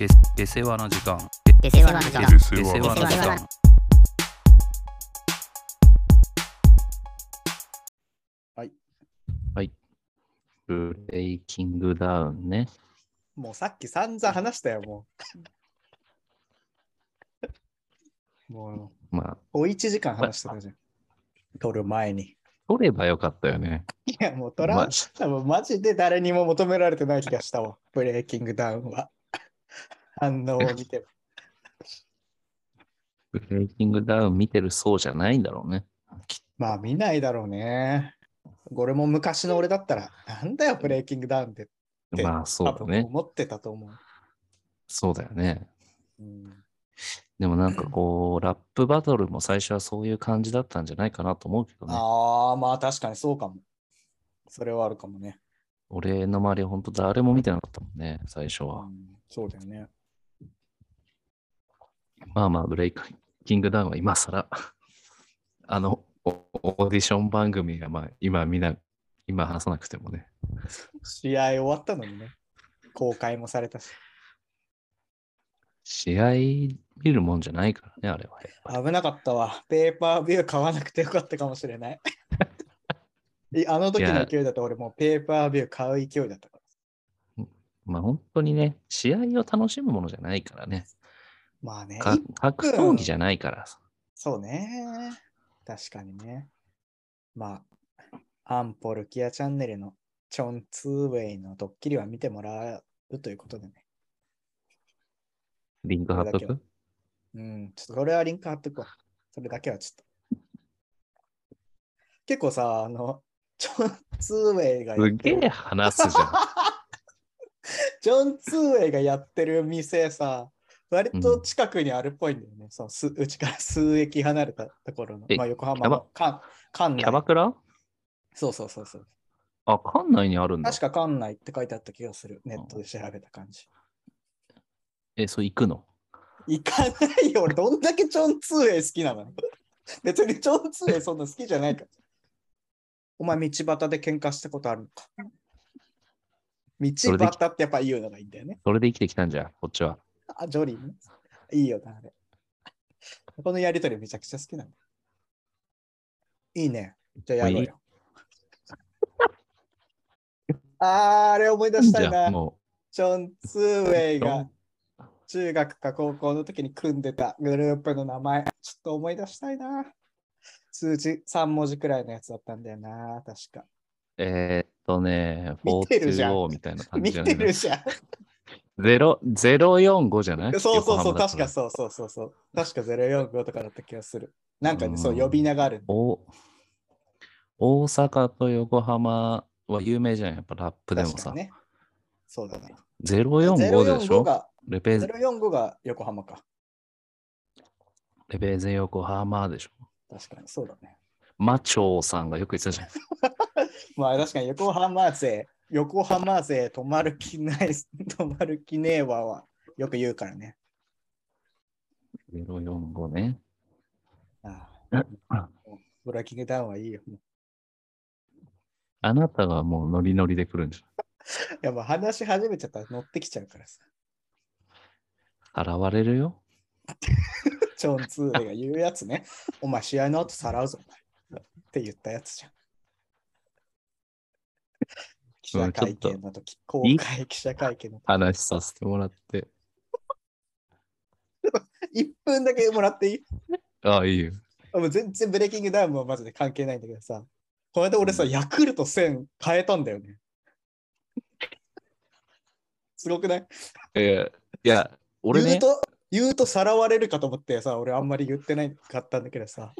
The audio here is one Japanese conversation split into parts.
で出世話の時間出世話の時間出世話の時出世話の間ブレイキングダウンね。もうさっき散々話したよ、もう。もう、まあ、お1時間話してたじゃん。撮る前に。取ればよかったよね。いや、もう撮らん。多分マジで誰にも求められてない気がしたわ。ブレイキングダウンは。反応を見ても。ブレイキングダウン見てるそうじゃないんだろうね。まあ見ないだろうね。これも昔の俺だったら、なんだよ、ブレイキングダウンってでまあそうだね。思ってたと思う。そうだよね。うん、でもなんかこう、ラップバトルも最初はそういう感じだったんじゃないかなと思うけどね。ああ、まあ確かにそうかも。それはあるかもね。俺の周りは本当誰も見てなかったもんね、最初は。うん、そうだよね。まあまあ、ブレイキングダウンは今更、あの、オオーディション番組がまあ今みんな、今話さなくてもね。試合終わったのにね。公開もされたし。試合見るもんじゃないからね、あれは。危なかったわ。ペーパービュー買わなくてよかったかもしれない。いあの時の勢いだと俺もうペーパービュー買う勢いだったから。まあ本当にね、試合を楽しむものじゃないからね。まあね。格闘技じゃないからさ。そうね。確かにね。まあ、アンポルキアチャンネルのチョン・ツーウェイのドッキリは見てもらうということでね。リンク貼っとく？うん、ちょっとこれはリンク貼っとくわ。それだけはちょっと。結構さ、あの、チョン・ツーウェイがやすってるげえ話すじゃん。ジョン・ツーウェイがやってる店さ、割と近くにあるっぽいんだよね。そのすうちから数駅離れたところの。えまあ、横浜の関関キャバ内。クラそうそうそうそう。あ、館内にあるんだ。確か関内って書いてあった気がする。ネットで調べた感じ。え、そう行くの？行かないよ。俺、どんだけジョン・ツーウェイ好きなの？別にジョン・ツーウェイそんな好きじゃないから。お前、道端で喧嘩したことあるのか？道端ってやっぱ言うのがいいんだよね。それで生きてきたんじゃん、こっちは。あ、ジョリーね。いいよな、あれ。このやりとりめちゃくちゃ好きなんだ。いいね。じゃあやろうよ。あー、あれ思い出したいな。じゃあもジョン・ツーウェイがン中学か高校の時に組んでたグループの名前、ちょっと思い出したいな。数字3文字くらいのやつだったんだよな、確か。う、えー、っとね、見てるじゃん420みたいな感見じじゃないてるじゃん。0 045じゃない？そうそうそう、確かそうそうそうそう。確か045とかだった気がする。なんかね、うんそう呼び名がある。お大阪と横浜は有名じゃん、やっぱラップでもさ。ね。そうだね。045でしょ？045がレペ045が横浜か。レペゼ横浜でしょ確かにそうだね。マチョーさんがよく言ってたじゃん。まあ確かに横浜勢、横浜勢止まる気ない、止まる気ねえわはよく言うからね。045ね。ああブラッキングダウンはいいよ。あなたがもうノリノリで来るんじ いやもう話し始めちゃったら乗ってきちゃうからさ。払われるよ。チョンツーレが言うやつね。お前試合の後さらうぞ。お前って言ったやつじゃん。記者会見の時、公開記者会見の時。話させてもらって。1分だけもらっていい？ああ、いいよ。もう全然ブレイキングダウンもマジで関係ないんだけどさ。この間俺さ、ヤクルト1000変えたんだよね。すごくない？えーいや、俺ね、言うと、言うとさらわれるかと思ってさ、俺あんまり言ってないかったんだけどさ。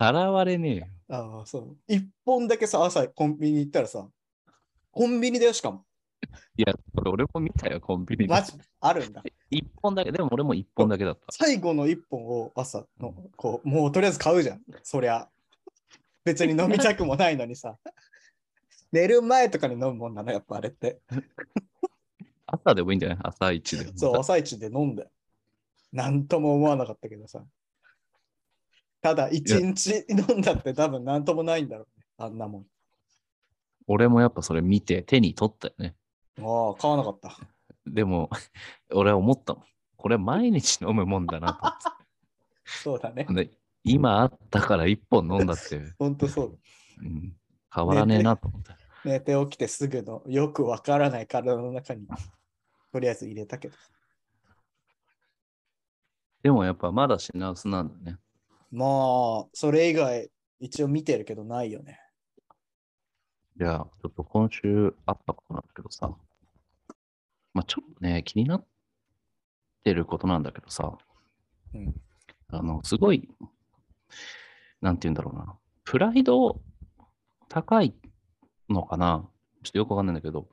払われねえよ。ああ、そう。一本だけさ、朝コンビニ行ったらさ、コンビニだよ、しかも。いや、これ俺も見たよ、コンビニでマ。ジ？あるんだ。一本だけ、でも俺も一本だけだった。最後の一本を朝の、こう、もうとりあえず買うじゃん。そりゃ。別に飲みたくもないのにさ。寝る前とかに飲むもんなの、やっぱあれって。朝でもいいんじゃない？朝一でも。そう、朝一で飲んで。なんとも思わなかったけどさ。ただ、一日飲んだって多分なんともないんだろうね。あんなもん。俺もやっぱそれ見て手に取ったよね。ああ、買わなかった。でも、俺は思ったもん。これ毎日飲むもんだなとそうだね。で今あったから一本飲んだって、ほんとそうだ。うん、変わらねえなと思って。寝て起きてすぐのよくわからない体の中にとりあえず入れたけど。でもやっぱまだ品薄なんだね。まあ、それ以外一応見てるけどないよね。いや、ちょっと今週あったことなんだけどさ、まあちょっとね、気になってることなんだけどさ、うん。あの、すごい、なんて言うんだろうな、プライド高いのかなちょっとよくわかんないんだけど、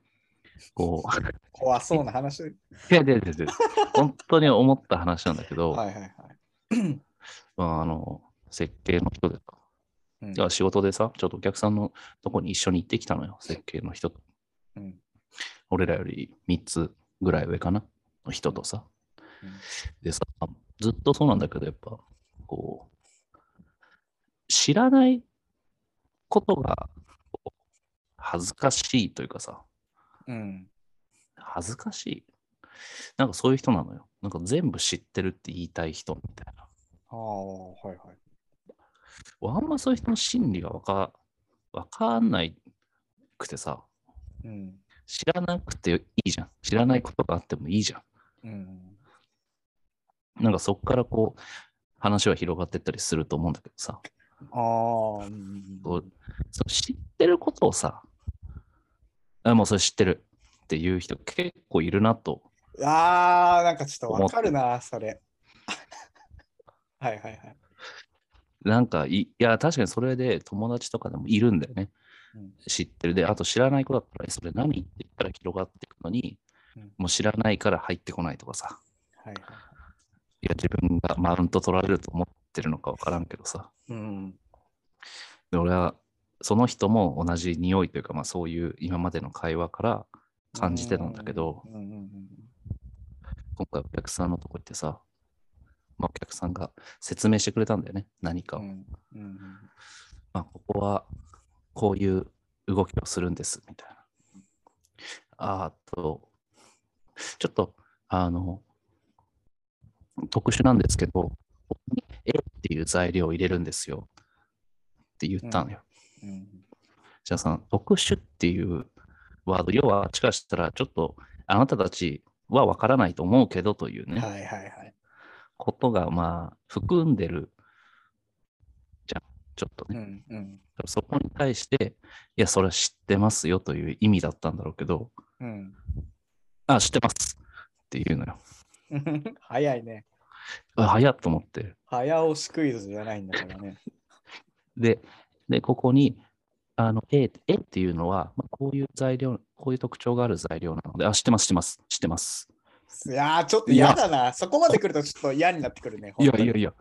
こう、怖そうな話。いや、ででで本当に思った話なんだけど、はいはいはい。まあ、あの、設計の人でさ、うん仕事でさ、ちょっとお客さんのとこに一緒に行ってきたのよ、設計の人と。うん俺らより3つぐらい上かなの人とさ。うんでさ、ずっとそうなんだけど、やっぱ、こう、知らないことが恥ずかしいというかさ、うん。恥ずかしいなんかそういう人なのよ。なんか全部知ってるって言いたい人みたいな。ああ、はいはい。あんまそういう人の心理がわかわかんないくてさ、うん。知らなくていいじゃん。知らないことがあってもいいじゃん。うん。なんかそっからこう、話は広がってったりすると思うんだけどさ、ああ、うんその知ってることをさ、あもうそれ知ってるっていう人結構いるなと。ああ、なんかちょっとわかるな、それ。はいはいはい。なんかい、いや、確かにそれで友達とかでもいるんだよね。うん知ってる。で、あと知らない子だったら、えそれ何って言ったら広がっていくのに、うんもう知らないから入ってこないとかさ。はいはい。いや、自分がマウント取られると思ってるのかわからんけどさ。うん。で、俺は、その人も同じ匂いというか、まあそういう今までの会話から感じてたんだけど、うんうんうん今回お客さんのとこ行ってさ、まあお客さんが説明してくれたんだよね、何かを。うんうんうんまあここはこういう動きをするんです、みたいな。あと、ちょっと、あの、特殊なんですけど、ここに A っていう材料を入れるんですよって言ったのよ。うんじゃあさ、特殊っていうワード、要は、あっちからしたら、ちょっと、あなたたちは分からないと思うけどというね、はいはいはい。ことが、まあ、含んでるじゃん、ちょっとうね。んうんそこに対して、いや、それは知ってますよという意味だったんだろうけど、うん。あ、知ってますっていうのよ。早いね。あ早っと思って。早押しクイズじゃないんだからね。で、でここに、あの A, A っていうのは、まあ、こういう材料、こういう特徴がある材料なので、あ、知ってます、知ってます、知ってます。いやー、ちょっと嫌だな。そこまで来るとちょっと嫌になってくるね。いやいやいや、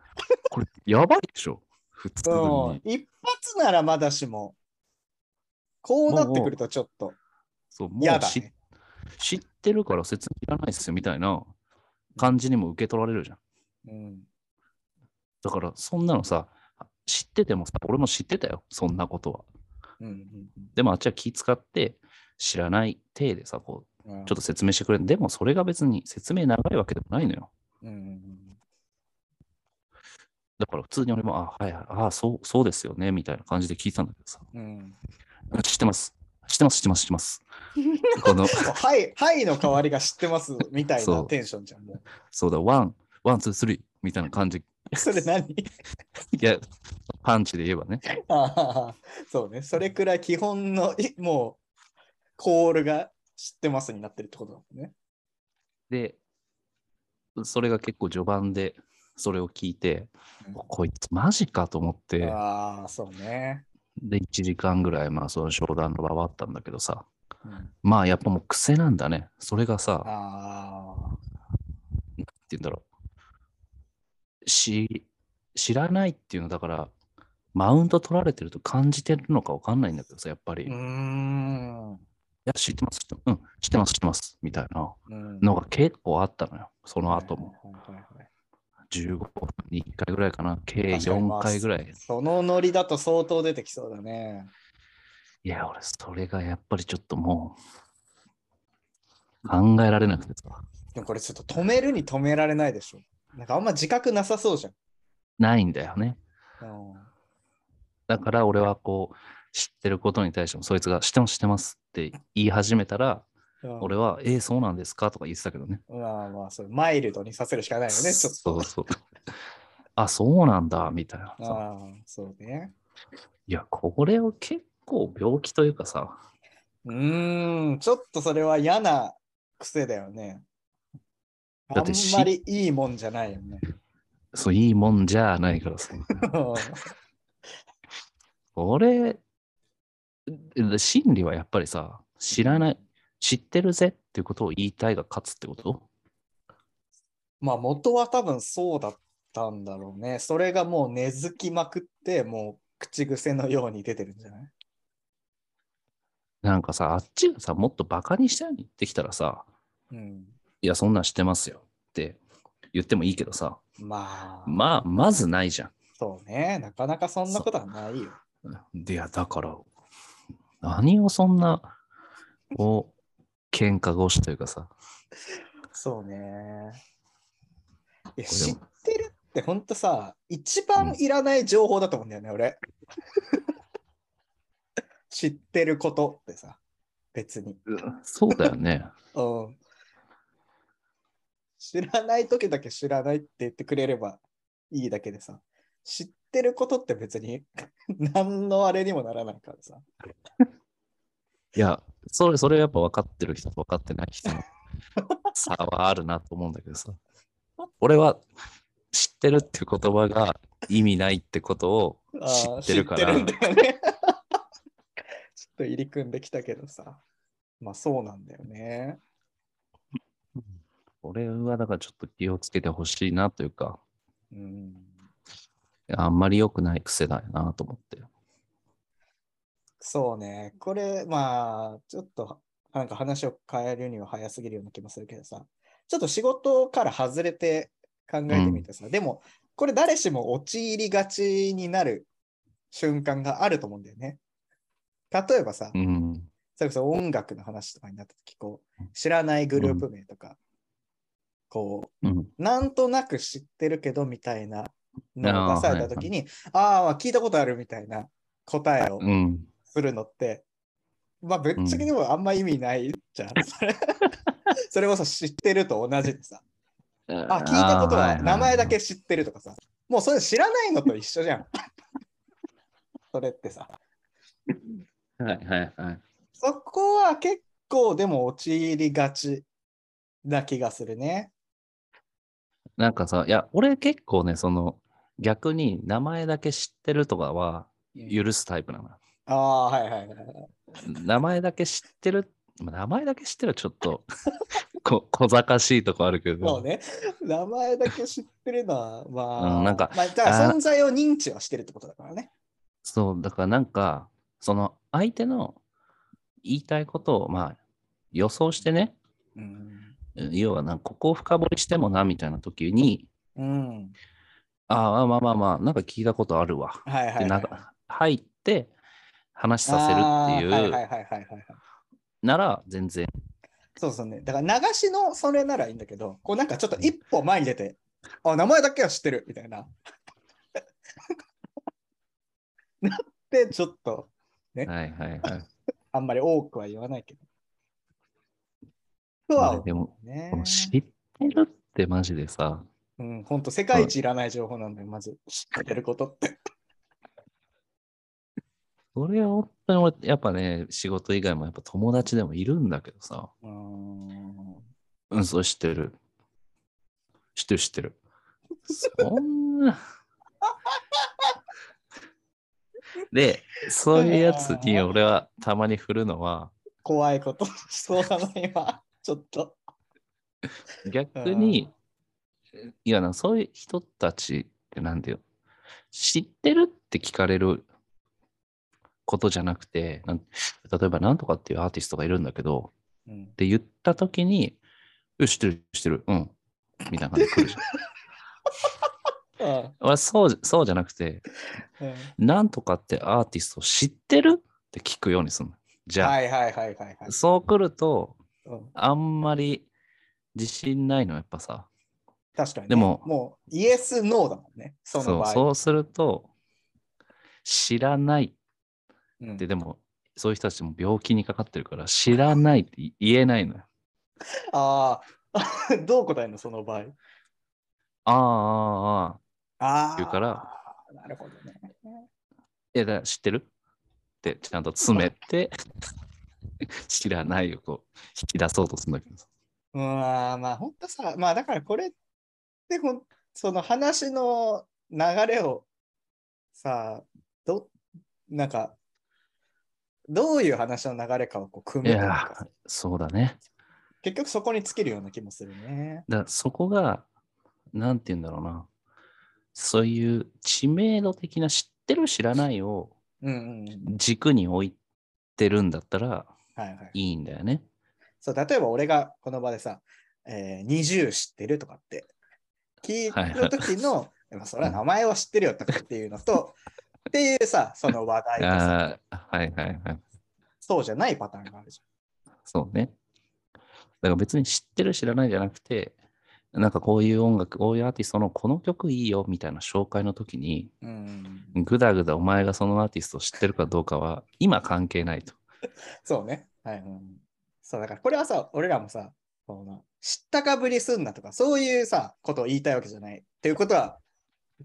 これ、やばいでしょ、普通うんに。一発ならまだしも、こうなってくるとちょっとそう、もうだね。知ってるから説明いらないですよ、みたいな感じにも受け取られるじゃん。うんだから、そんなのさ、知っててもさ、俺も知ってたよ、そんなことは。うんうんでもあっちは気使って、知らない体でさ、こう、うんちょっと説明してくれる。でも、それが別に説明長いわけでもないのよ。うんうんだから、普通に俺も、あ、はいはい、あ、そう、そうですよね、みたいな感じで聞いてたんだけどさ、うんあ知ってます？知ってます、知ってます、知ってます。この、はい、はいの代わりが知ってますみたいなテンションじゃん。もそうだ、ワン、ワン、ツー、スリー、みたいな感じ。う それ何？いや、パンチで言えばね。ああそうね。それくらい基本のいもうコールが知ってますになってるってことだもんね。で、それが結構序盤で、それを聞いて、うんこいつマジかと思って、ああ、そうね。で、1時間ぐらい、まあ、その商談の場はあったんだけどさ、うんまあ、やっぱもう癖なんだね。それがさ、あって言うんだろう。し、知らないっていうのだから、マウント取られてると感じてるのかわかんないんだけどさ、やっぱり。あ。うん。や、知ってます、知ってますうん、知ってます、知ってます、みたいなうんのが結構あったのよ。その後も。はいはいはいはい15分に1回ぐらいかな。計確かにまあ4回ぐらい。そのノリだと相当出てきそうだね。いや、俺、それがやっぱりちょっともう、考えられなくてさ。でもこれちょっと止めるに止められないでしょ。なんかあんま自覚なさそうじゃん。ないんだよね。うんだから俺はこう、知ってることに対しても、そいつが知ってます、知ってますって言い始めたら、うん俺は、えー、そうなんですかとか言ってたけどね。まあまあ、そうマイルドにさせるしかないよね、ちょっと。そうそう。あ、そうなんだ、みたいなさ。ああ、そうね。いや、これを結構病気というかさ、うーん、ちょっとそれは嫌な癖だよね。あんまりいいもんじゃないよね。そう、いいもんじゃないからさ。俺、で真理はやっぱりさ、知らない、知ってるぜっていうことを言いたいが勝つってこと？まあ元は多分そうだったんだろうね。それがもう根付きまくって、もう口癖のように出てるんじゃない？なんかさ、あっちがさ、もっとバカにしたように言ってきたらさ、うん。いや、そんなん知ってますよって言ってもいいけどさ、まあ、まあ、まずないじゃそうね。なかなかそんなことはないよ。ん。でいや、だから、何をそんな、こう、喧嘩腰というかさ、そうね。いや知ってるってほんとさ、一番いらない情報だと思うんだよね、俺。知ってることってさ、別に。そうだよね。うん。知らない時だけ知らないって言ってくれればいいだけでさ、知ってることって別に 何のあれにもならないからさ。いや、それ、それやっぱ分かってる人と分かってない人の 差はあるなと思うんだけどさ。俺は知ってるっていう言葉が意味ないってことを知ってるから。あー知ってるんだよね。ちょっと入り組んできたけどさ。まあそうなんだよね。俺はだからちょっと気をつけてほしいなというか、うん。あんまり良くない癖だよなと思って。そうね。これ、まあ、ちょっと、なんか話を変えるには早すぎるような気もするけどさ、ちょっと仕事から外れて考えてみてさ、でも、これ誰しも陥りがちになる瞬間があると思うんだよね。例えばさ、うん。それこそ音楽の話とかになった時こう、知らないグループ名とか、こうん。う、なんとなく知ってるけどみたいなのを出された時に、ああ、聞いたことあるみたいな答えをうん。するのって、まあ、ぶっちゃけでもあんま意味ないじゃん。それ それこそ知ってると同じでさ。あ、聞いたことは名前だけ知ってるとかさ。もうそれ知らないのと一緒じゃん。それってさ。はいはいはい。そこは結構でも陥りがちな気がするね。なんかさ、いや、俺結構ね、その、逆に名前だけ知ってるとかは許すタイプなのよ。ああ、はいはいはい。名前だけ知ってる、まあ名前だけ知ってるはちょっと こ小賢しいとこあるけど、そうね。名前だけ知ってるのは、まあ、うんなんかまあ、だから存在を認知はしてるってことだからね。そう、だからなんか、その相手の言いたいことを、まあ、予想してね、うん。要はなんかここを深掘りしてもな、みたいな時に、うん。ああ、まあまあまあ、なんか聞いたことあるわ。はいはい、はい。でなんか入って話させるっていう、あーはいはいはいはいはいはい。なら全然、そうそうね。だから流しのそれならいいんだけど、こうなんかちょっと一歩前に出て、あ、名前だけは知ってるみたいな。なって、ちょっとはいはいはい。あんまり多くは言わないけど。とは思うでも、知ってるってマジでさ、うん、本当世界一いらない情報なんだよ、まず知ってることって。それは本当に俺、やっぱね、仕事以外もやっぱ友達でもいるんだけどさ、うーん。うん、そう知ってる。知ってる知ってる。そんな。で、そういうやつに俺はたまに振るのは、怖いことしそうだな、今。ちょっと。逆に、いやな、そういう人たちってなんだよ。知ってるって聞かれることじゃなくて、なん例えばなんとかっていうアーティストがいるんだけど、うんって言ったときに、知ってる、知ってる、うん。みたいな感じで来るじゃん。うん俺はそうじそうじゃなくて、うんなんとかってアーティスト知ってるって聞くようにするの。じゃあ、はいはいはいはいはい。そう来ると、うん、あんまり自信ないの、やっぱさ。確かにね、でももうイエス、ノーだもんね。そそう。そうすると、知らないうんって、でも、そういう人たちも病気にかかってるから、知らないって言えないのよ。ああ、どう答えるの、その場合。ああ、ああ、ああ。言うから。なるほどね。いや、だ知ってる？ってちゃんと詰めて、知らないをこう引き出そうとするんだけどさ。うわーまあ本当さ、まあだからこれってほんその話の流れをさ、ど、なんか、どういう話の流れかをこう組いむというやか、そうだね。結局そこに尽きるような気もするね。だからそこが、なんて言うんだろうな。そういう知名度的な知ってる知らないを。軸に置いてるんだったら。いいんだよね。そう、例えば俺がこの場でさ、えー、20知ってるとかって聞いた時の、でもそれは名前を知ってるよとかっていうのと、っていうさ、その話題とさ、はいはいはい。そうじゃないパターンがあるじそうね。だから別に知ってる知らないじゃなくて、なんかこういう音楽、こういうアーティストのこの曲いいよみたいな紹介の時に。ぐだぐだお前がそのアーティストを知ってるかどうかは今関係ないと。そうね。はい、うん。そう、だからこれはさ、俺らもさ、この知ったかぶりすんなとか、そういうさ、ことを言いたいわけじゃない。っていうことは、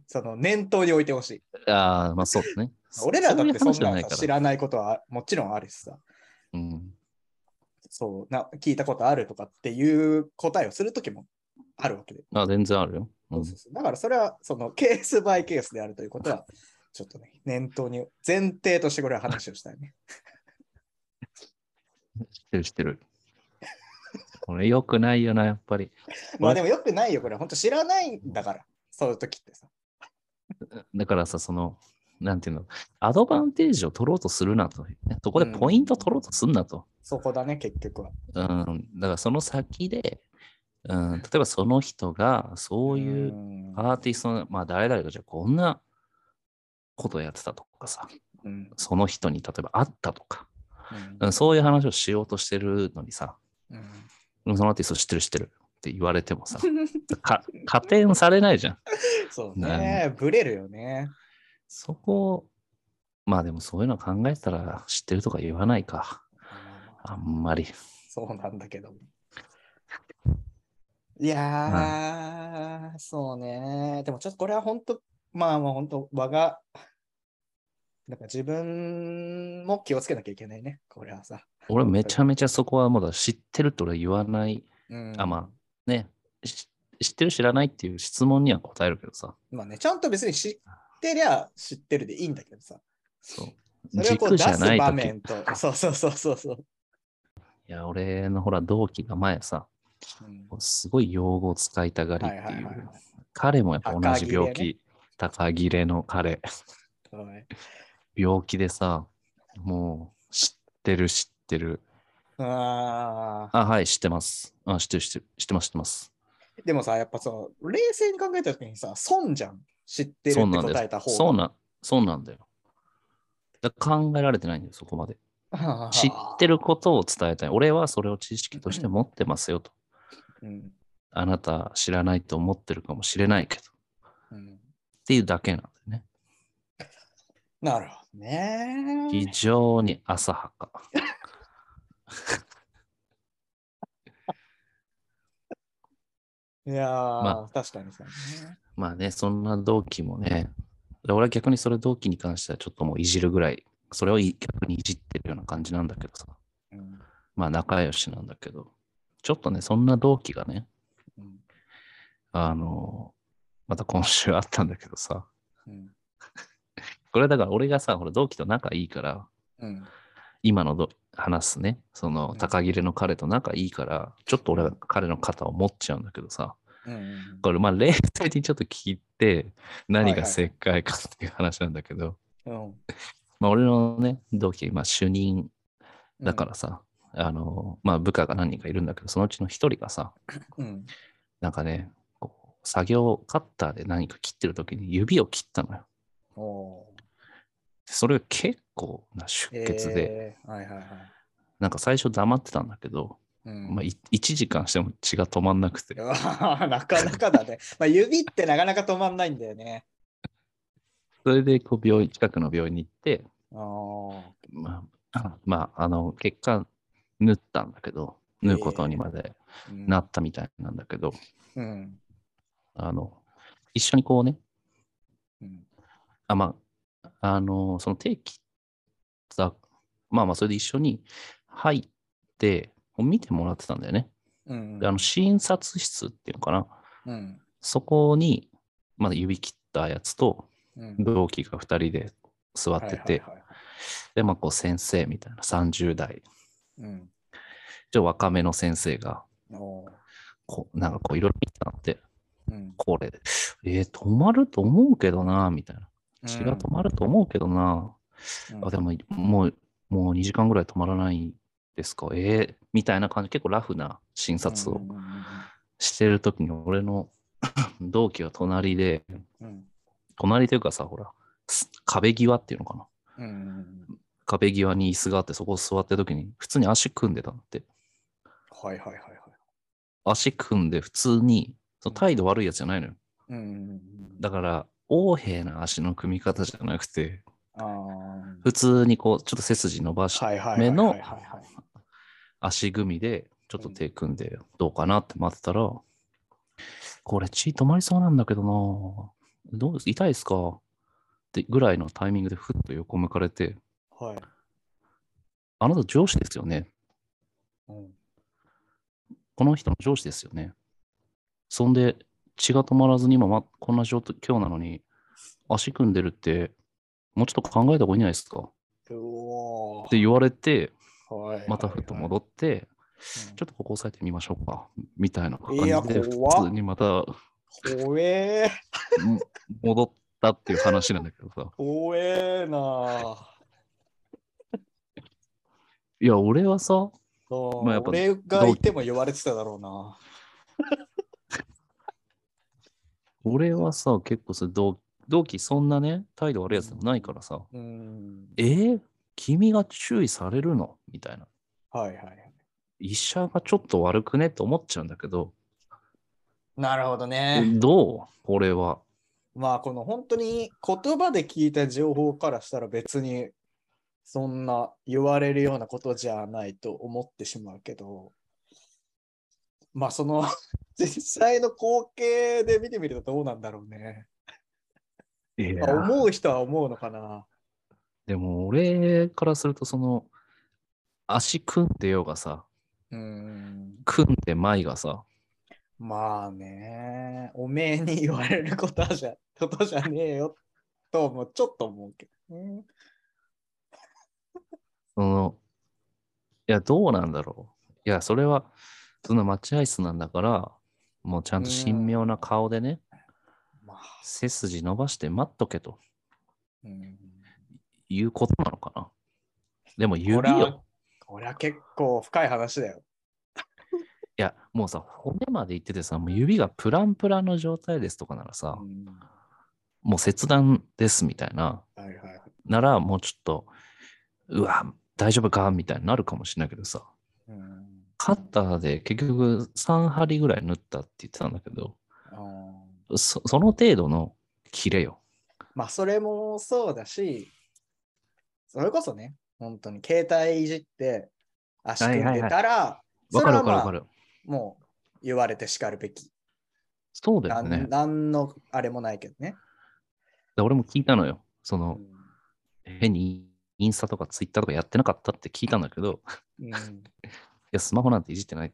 その念頭に置いてほしい。ああ、まあそうですね。俺らだってそんな知らないことはもちろんあるしさ、うん、そうな、聞いたことあるとかっていう答えをするときもあるわけで。あ全然あるよ。うんそうそうそうだからそれはそのケースバイケースであるということは、ちょっとね、念頭に前提としてこれは話をしたいね。知ってる知ってる。これよくないよな、やっぱり。まあでもよくないよ、これ。本当知らないんだから、そういう時ってさ。だからさ、その、なんていうの、アドバンテージを取ろうとするなと。そこでポイント取ろうとすんなと。そこだね、結局は。うん、だからその先で、うん、例えばその人がそういううんアーティストの、まあ誰々がじゃあこんなことやってたとかさ、うんその人に例えば会ったとか、うんうんそういう話をしようとしてるのにさ、うんそのアーティスト知ってる知ってるって言われてもさ、か加点されないじゃん。そうね、ブレるよね。そこ、まあでもそういうの考えてたら知ってるとか言わないか。あんまり。そうなんだけど。いやー、そうね。でもちょっとこれは本当、まあまあ本当、我が、なんか自分も気をつけなきゃいけないね、これはさ。俺めちゃめちゃそこはまだ知ってるって俺は言わない。うん、あ、まあね、し知ってる知らないっていう質問には答えるけどさ。まあね、ちゃんと別に知ってりゃ知ってるでいいんだけどさ。そう。それをこう出す軸じゃない時場面と、そうそうそうそうそう。いや、俺のほら同期が前さ、うんすごい用語を使いたがりっていう。はいはいはいはい彼もやっぱ同じ病気、高切れの彼、はい病気でさ、もう知ってる知ってる。あーあ、はい、知ってます。あ、知ってる知ってる知ってます知ってます。でもさ、やっぱそう、冷静に考えたときにさ、損じゃん。知ってるって答えた方が。そうな、そうなんだよ。だ考えられてないんだよ、そこまで。知ってる。ることを伝えたい。俺はそれを知識として持ってますよと。うんあなた知らないと思ってるかもしれないけど。うんっていうだけなんだよね。なるほどね。非常に浅はか。いやー、ま確かにそうね。まあね、そんな同期もね、で俺は逆にそれ同期に関してはちょっともういじるぐらい、それをい逆にいじってるような感じなんだけどさ。うん。まあ仲良しなんだけど、ちょっとね、そんな同期がね、うん。あの、また今週あったんだけどさ、うん。これだから俺がさ、ほら同期と仲いいから、うん。今のど話すね、そのうん。高切れの彼と仲いいから、ちょっと俺は彼の肩を持っちゃうんだけどさ、うんうんこれまあ冷静にちょっと聞いて、何がはいはい正解かっていう話なんだけど、うん。まあ俺のね、同期、まあ主任だからさ、あの、まあ部下が何人かいるんだけど、そのうちの一人がさ、うん。なんかね、こう作業カッターで何か切ってる時に指を切ったのよ。それが結構な出血で、えーはいはいはい。なんか最初黙ってたんだけど、うんまあ、い1時間しても血が止まんなくて、なかなかだね。まあ、指ってなかなか止まんないんだよね。それでこう病院、近くの病院に行って、あーまあ、まあ、あの、結果、縫ったんだけど、縫うことにまでうんなったみたいなんだけど、うん。あの、一緒にこうね、うん。あ、まあ、あの、その定期さ、まあまあ、それで一緒に入って、見てもらってたんだよね。うん。で、あの、診察室っていうのかな。うん。そこに、まだ指切ったやつと、うん。同期が2人で座ってて、はいはいはいで、まあ、こう、先生みたいな30代、うん。ちょっと若めの先生が、こう、なんかこう、いろいろ見てたんで、うん。これ、えー止まると思うけどな、みたいな。血が止まると思うけどな。うんあ、でも、もう、もう2時間ぐらい止まらないですか？えーみたいな感じ、結構ラフな診察をしてるときに、俺の 同期は隣で、うん隣というかさ、ほら、す壁際っていうのかな？うんうん壁際に椅子があって、そこ座ってるときに、普通に足組んでたんだって。はいはいはいはい。足組んで、普通に、その態度悪いやつじゃないのよ。うんだから、横柄な足の組み方じゃなくて、普通にこう、ちょっと背筋伸ばしはいはいはい目の足組みで、ちょっと手組んでどうかなって待ってたら、これ血止まりそうなんだけどな。どうです痛いですか？ってぐらいのタイミングでふっと横向かれて、はい。あなた上司ですよね？うん。この人の上司ですよね？そんで血が止まらずに今、ま、こんな状況なのに足組んでるってもうちょっと考えた方がいいんじゃないですか。って言われて、はい。またふっと戻って、うん。ちょっとここ押さえてみましょうか。みたいな感じで普通にまた怖え。も戻ったっていう話なんだけどさ。怖えな。いや、俺はさ、まあやっぱ俺がいても言われてただろうな。俺はさ、結構さ、同同期そんなね、態度悪いやつでもないからさ、うん。えー君が注意されるの？みたいな。はいはいはい。医者がちょっと悪くね？って思っちゃうんだけど、なるほどね。どう？これは。まあこの本当に言葉で聞いた情報からしたら別にそんな言われるようなことじゃないと思ってしまうけど、まあその 実際の光景で見てみるとどうなんだろうね。いまあ思う人は思うのかな。でも俺からすると、その、足組んでようがさ、うん。組んでまいがさ、まあね、おめえに言われることじゃ ことじゃねえよともちょっと思うけどね。その、いや、どうなんだろう。いや、それは、その待合室なんだから、もうちゃんと神妙な顔でね、まあ、背筋伸ばして待っとけとうん、いうことなのかな。でも指よ。これは結構深い話だよ。いや、もうさ、骨まで行っててさ、もう指がプランプランの状態ですとかならさ、うんもう切断ですみたいな、はいはいはい。ならもうちょっと、うわ、大丈夫か？みたいになるかもしれないけどさ、うんカッターで結局3針ぐらい縫ったって言ってたんだけど、あーそその程度の切れよ。まあ、それもそうだし、それこそね、本当に携帯いじって足組んでたら、そわかるれはまあわかるわかる。もう言われて叱るべき。なそうだよね。んなんのあれもないけどね。で俺も聞いたのよ。その、うん変にインスタとかツイッターとかやってなかったって聞いたんだけど、いや、スマホなんていじってない。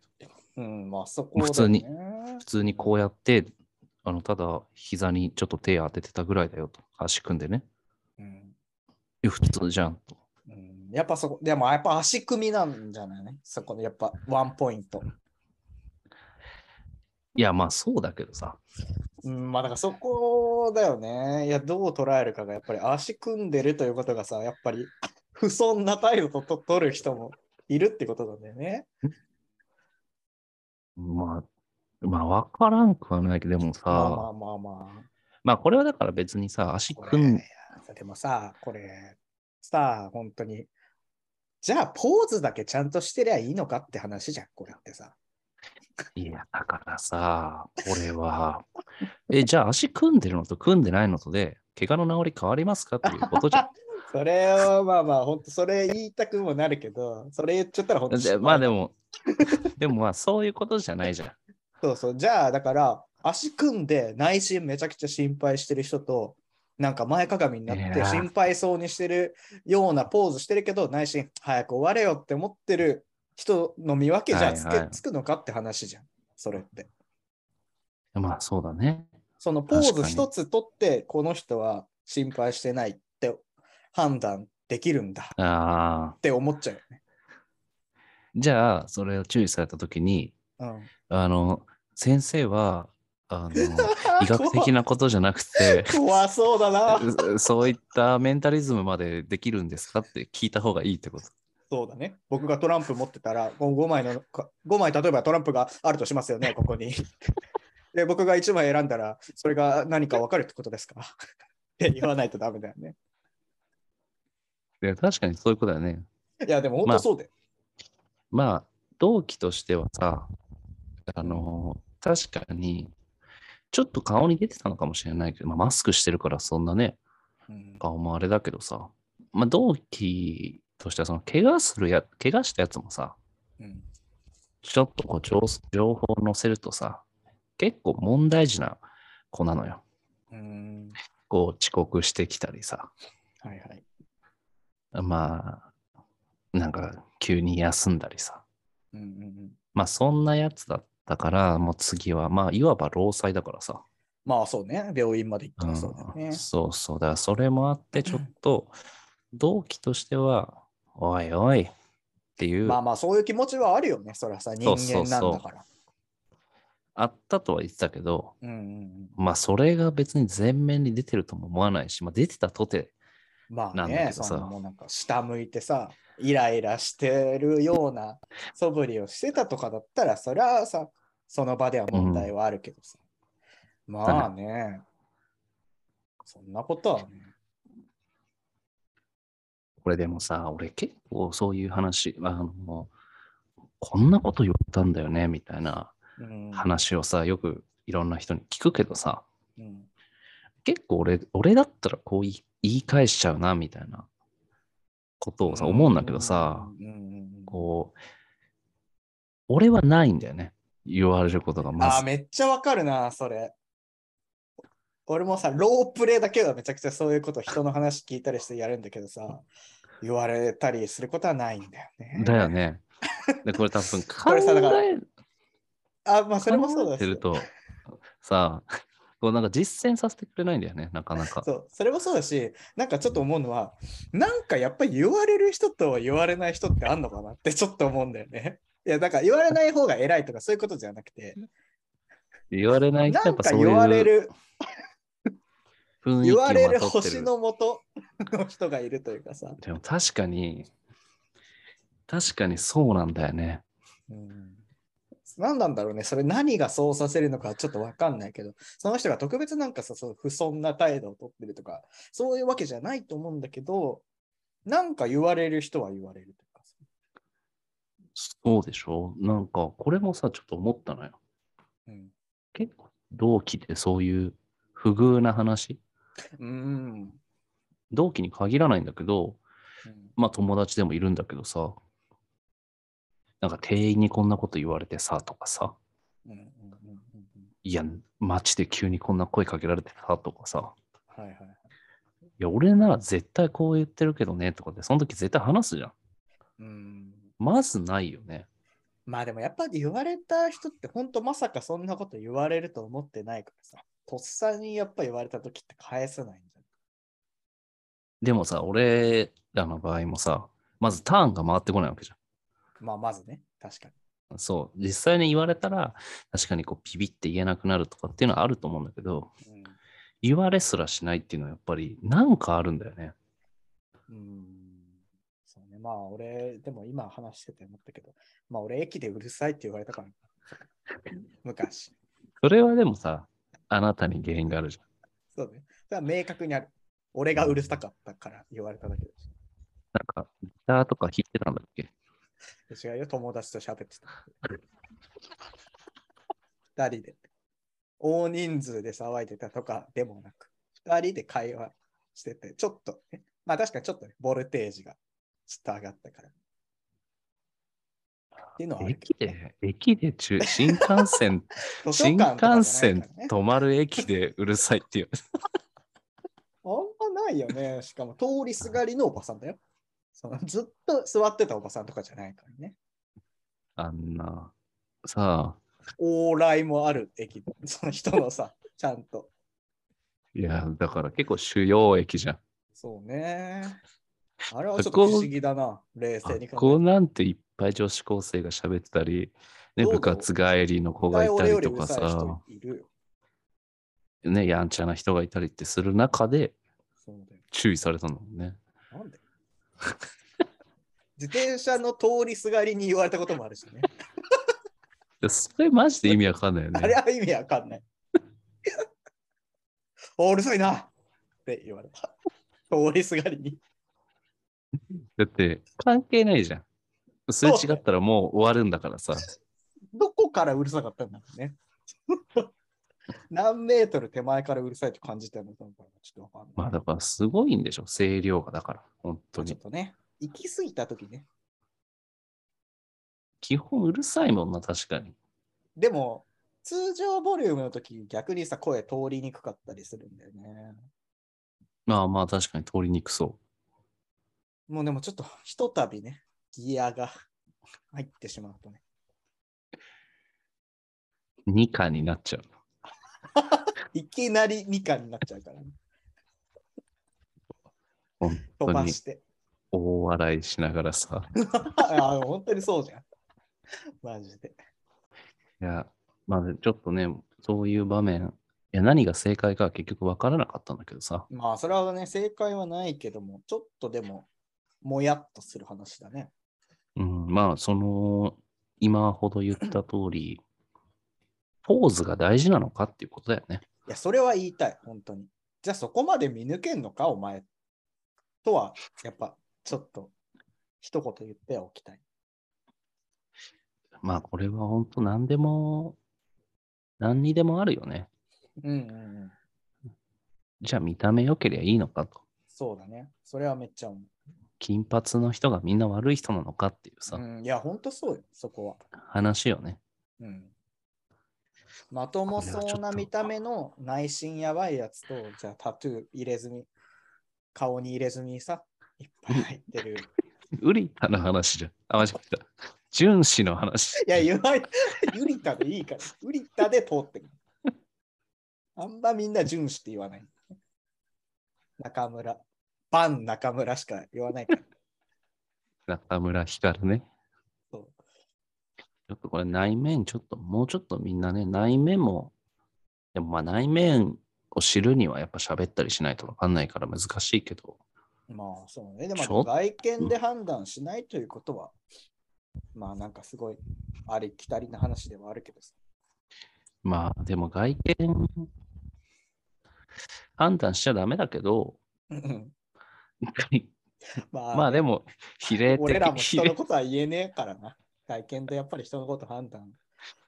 うん、うん、まあそこね普通に普通にこうやって、あの、ただ膝にちょっと手当ててたぐらいだよと。足組んでね。うん普通じゃんと。うんやっぱそこ、でもやっぱ足組みなんじゃないね。そこのやっぱワンポイント。いや、まあそうだけどさ。うん、まあだからそこだよね。いや、どう捉えるかがやっぱり足組んでるということがさ、やっぱり不遜な態度とと取る人もいるってことなんだよね。まあ、まあ分からんくはないけど、でもさ、まあままあ、あまあまあ。これはだから別にさ、足これ組ん、でもさ、これさ、本当にじゃあ、ポーズだけちゃんとしてりゃいいのかって話じゃん、これってさ。いや、だからさ、俺は、え、じゃあ足組んでるのと組んでないのとで、怪我の治り変わりますかっていうことじゃん。それを、まあまあ、本当それ言いたくもなるけど、それ言っちゃったら本当でまあでも、でもまあそういうことじゃないじゃん。そうそう。じゃあ、だから、足組んで内心めちゃくちゃ心配してる人と、なんか前かがみになって心配そうにしてるようなポーズしてるけど、内心早く終われよって思ってる人の見分けじゃつけ、はつくのかって話じゃん。それって。まあそうだね。そのポーズ一つ取って、この人は心配してないって判断できるんだっ。て思っちゃうよね。じゃあ、それを注意されたときに、うん、あの、先生は、あの、医学的なことじゃなくて、怖そうだな。うそういったメンタリズムまでできるんですかって聞いた方がいいってこと。そうだね。僕がトランプ持ってたら、5枚の、5枚例えばトランプがあるとしますよね、ここに。で、僕が1枚選んだら、それが何か分かるってことですか？って言わないとダメだよね。いや、確かにそういうことだよね。いや、でも本当そうだよ。まあ、同期としてはさ、あの、確かに、ちょっと顔に出てたのかもしれないけど、まあ、マスクしてるからそんなね、うん。顔もあれだけどさ、まあ、同期としては、その、怪我するや、怪我したやつもさ、うん。ちょっとこう情情報を載せるとさ、結構問題児な子なのよ。うん。こう遅刻してきたりさ、はいはい。まあ、なんか急に休んだりさ、うんうんうん、まあそんなやつだったから、もう次は、まあいわば労災だからさ、まあそうね。病院まで行ったうんらそうだよね。そうそう、だからそれもあって、ちょっと同期としては、おいおいっていう、まあまあそういう気持ちはあるよね。それはさ、人間なんだから。あったとは言ってたけど、うんうんうん、まあそれが別に前面に出てるとも思わないし、まあ出てたとて、まあね、どさそんなんか下向いてさ、イライラしてるような素振りをしてたとかだったら、そりゃさ、その場では問題はあるけどさ。まあね、そんなことはね。これでもさ、俺結構そういう話、あの、こんなこと言ったんだよね、みたいなうん、話をさ、よくいろんな人に聞くけどさ、うん。結構俺、俺だったらこう言い返しちゃうな、みたいなことをさ、思うんだけどさ、うんうんうん。こう、俺はないんだよね。言われることがまあ。めっちゃわかるな、それ。俺もさ、ロープレイだけはめちゃくちゃそういうこと、人の話聞いたりしてやるんだけどさ、言われたりすることはないんだよね。だよね。で、これ多分考これさだからえ あ、まあそれもそうだしると、さ、こうなんか実践させてくれないんだよね、なかなか。そう、それもそうだし、なんかちょっと思うのは、なんかやっぱり言われる人と言われない人ってあんのかなってちょっと思うんだよね。いや、だから言われない方が偉いとかそういうことじゃなくて、言われないとやっぱそういうか言われる、言われる星のもとの人がいるというかさ。でも確かに、確かにそうなんだよね。うん何なんだろうね、それ何がそうさせるのかちょっとわかんないけど、その人が特別なんかさ、そう不遜な態度をとってるとか、そういうわけじゃないと思うんだけど、なんか言われる人は言われる。そうでしょ？なんか、これもさ、ちょっと思ったのよ。うん。結構、同期でそういう不遇な話？うん。同期に限らないんだけど、うんまあ友達でもいるんだけどさ、なんか店員にこんなこと言われてさ、とかさ、うんうんうんうんいや、街で急にこんな声かけられてさ、とかさ、はいはいはい。いや、俺なら絶対こう言ってるけどね、とかで、その時絶対話すじゃん。うん。まずないよね。まあでもやっぱり言われた人って本当まさかそんなこと言われると思ってないからさ、とっさにやっぱ言われた時って返せないんじでもさ、俺らの場合もさ、まずターンが回ってこないわけじゃゃん。まあまずね、確かに。ん。そう、実際に言われたら、確かにこうビビって言えなくなるとかっていうのはあると思うんだけど、うん言われすらしないっていうのはやっぱりなんかあるんだよね。うんね。まあ俺、でも今話してて思ったけど、まあ俺駅でうるさいって言われたから、昔。それはでもさ、あなたに原因があるじゃん。そうね。それは明確にある。俺がうるさかったから言われただけだし。なんか、ターとか弾いてたんだっけ？違うよ、友達と喋ってた。二人で。大人数で騒いでたとかでもなく、二人で会話してて、ちょっとね、まあ確かにちょっとね、ボルテージがちょっと上がったから。っていうのは駅で、駅で中、新幹線、ど、図書新幹線止まる駅でうるさいっていう。あんまないよね。しかも通りすがりのおばさんだよ。そのずっと座ってたおばさんとかじゃないからね。あんな、さあ、往来もある駅、その人のさ、ちゃんと。いや、だから結構主要駅じゃん。そうね。あれはちょっと不思議だな、冷あ静に考こうえなんていっぱい女子高生が喋ってたり、ね、部活帰りの子て。がいたりとかさ。ね、やんちゃな人がいたりってする中で。注意されたのね。なんで？自転車の通りすがりに言われたこともあるしね。それマジで意味わかんないよね。あれは意味わかんない。おうるさいなって言われた。通りすがりに。だって関係ないじゃん。すれ違ったらもう終わるんだからさ。どこからうるさかったんだろうね。何メートル手前からうるさいと感じたのかちょっとわかんない。まあだからすごいんでしょ、声量がだから、本当に。ちょっとね、行き過ぎたときね。基本うるさいもんな、確かに。でも、通常ボリュームの時逆にさ、声通りにくかったりするんだよね。まあまあ確かに通りにくそもうでもちょっとひとたびね、ギアが入ってしまうとね。う。2課になっちゃう。いきなり2巻になっちゃうからね。本飛当にばして。大笑いしながらさ。あ本当にそうじゃん。マジで。いや、まあちょっとね、そういう場面、いや何が正解かは結局分からなかったんだけどさ。まあ、それはね、正解はないけども、ちょっとでも、もやっとする話だね。うん、まあその、今ほど言った通り、ポーズが大事なのかっていうことだよね。いや、それは言いたい、本当に。じゃあそこまで見抜けんのか、お前。とは、やっぱ、ちょっと、一言言っておきたい。まあこれは本当何でも、何にでもあるよね。うんうんうん。じゃあ見た目良ければいいのかと。そうだね。それはめっちゃ思金髪の人がみんな悪い人なのかっていうさ、う。うん、いや、本当そうよ、そこは。話よね。うん。まともそうな見た目の内心やばいやつと、じゃあタトゥー入れずに、顔に入れずにさ、いっぱい入ってる。ウリタの話じゃん。あ、間違えた。純子の話。いや、言わない。ユリタでいいから。ユリタで通って。あんまみんな純子って言わない。中村。バン中村しか言わないから。中村光ね。そうちょっとこれ内面、ちょっと、もうちょっとみんなね、内面も、でもまあ内面を知るにはやっぱ喋ったりしないとわかんないから難しいけど、まあそうね。でも外見で判断しないということは、まあなんかすごいありきたりな話ではあるけどさ。まあでも外見、判断しちゃダメだけど、うん まあ、まあでも、比例的俺らも人のことは言えねえからな。外見でやっぱり人のこと判断。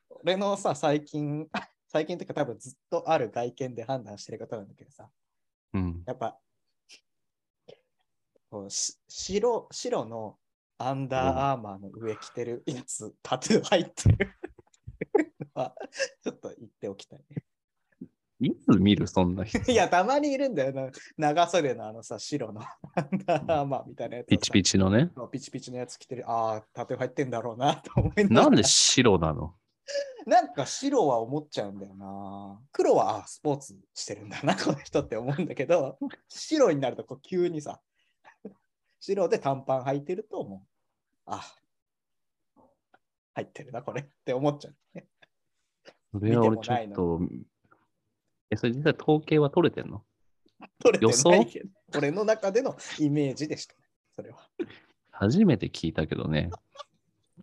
俺のさ、最近、最近っていうか多分ずっとある外見で判断してることなんだけどさ、うん。やっぱ、こうし白白のアンダーアーマーの上着てるやつ、タトゥー入ってる ちょっと言っておきたい。いつ見るそんな人。いや、たまにいるんだよな。長袖のあのさ、白のみたいなやつ。ピチピチのね。ピチピチのやつ着てる。ああ、タトゥー入ってんだろうなと思いながらなんで白なの？なんか白は思っちゃうんだよな。黒はあスポーツしてるんだな、この人って思うんだけど、白になるとこう急にさ、白で短パン履いてるともう、あ入ってるな、これって思っちゃう、ね。それは俺ちょっと、え、それ実際統計は取れてんの？取れて予想ないけど、俺の中でのイメージでした、それは。初めて聞いたけどね。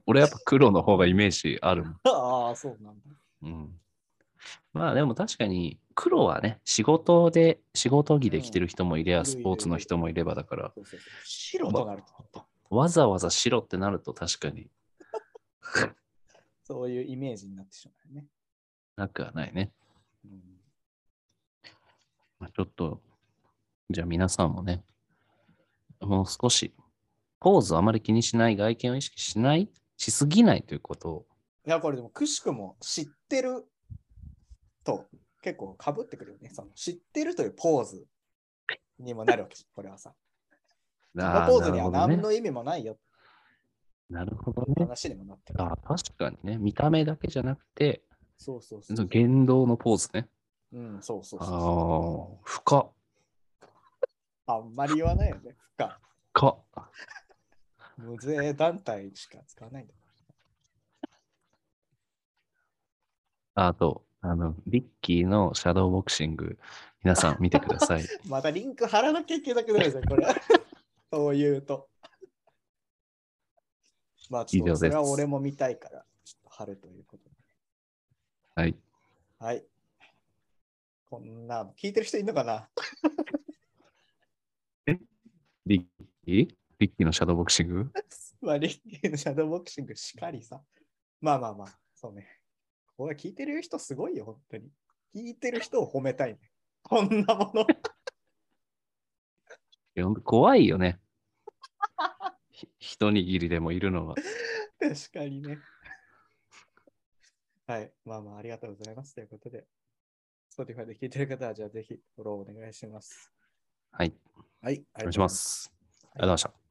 俺やっぱ黒の方がイメージあるもん。ああ、そうなんだ。うん。まあでも確かに黒はね、仕事で、仕事着で着てる人もいれば、うんスポーツの人もいればだから、そうそうそう白となると、わざわざ白ってなると確かに そういうイメージになってしまうよね。なくはないね。うんまあ、ちょっと、じゃあ皆さんもね、もう少し、ポーズをあまり気にしない、外見を意識しない、しすぎないということを、いや、これでもくしくも知ってると結構かぶってくるよね。その知ってるというポーズにもなるわけじゃん これはさ。このあポーズには。何の意味もないよなるほどね。話にもなって。あ確かにね、見た目だけじゃなくて、そうそうそ。そうの言動のポーズね。うん、そうそうああそー、深っ、う。あんまり言わないよね。か。深っ。無税団体しか使わないんだ。あと、あの、リッキーのシャドーボクシング、皆さん見てください。またリンク貼らなきゃいけなくなるんですよ、これ。そう言うと。まあ、ちょっと以上ですそれは俺も見たいから、ちょっと貼るということで。はい。はい。こんな、聞いてる人いるのかな？リッキー？リッキーのシャドーボクシング？まあ、リッキーのシャドーボクシングしかりさ。まあまあまあ、そうね。これ聞いてる人すごいよ、本当に。聞いてる人を褒めたいね。こんなもの。怖いよね。ひ一握りでもいるのは。確かにね。はい。まあまあ、ありがとうございます。ということで、Spotify で聞いてる方は、じゃあぜひフォローお願いします。はい。はい。お願いします。ありがとうございました。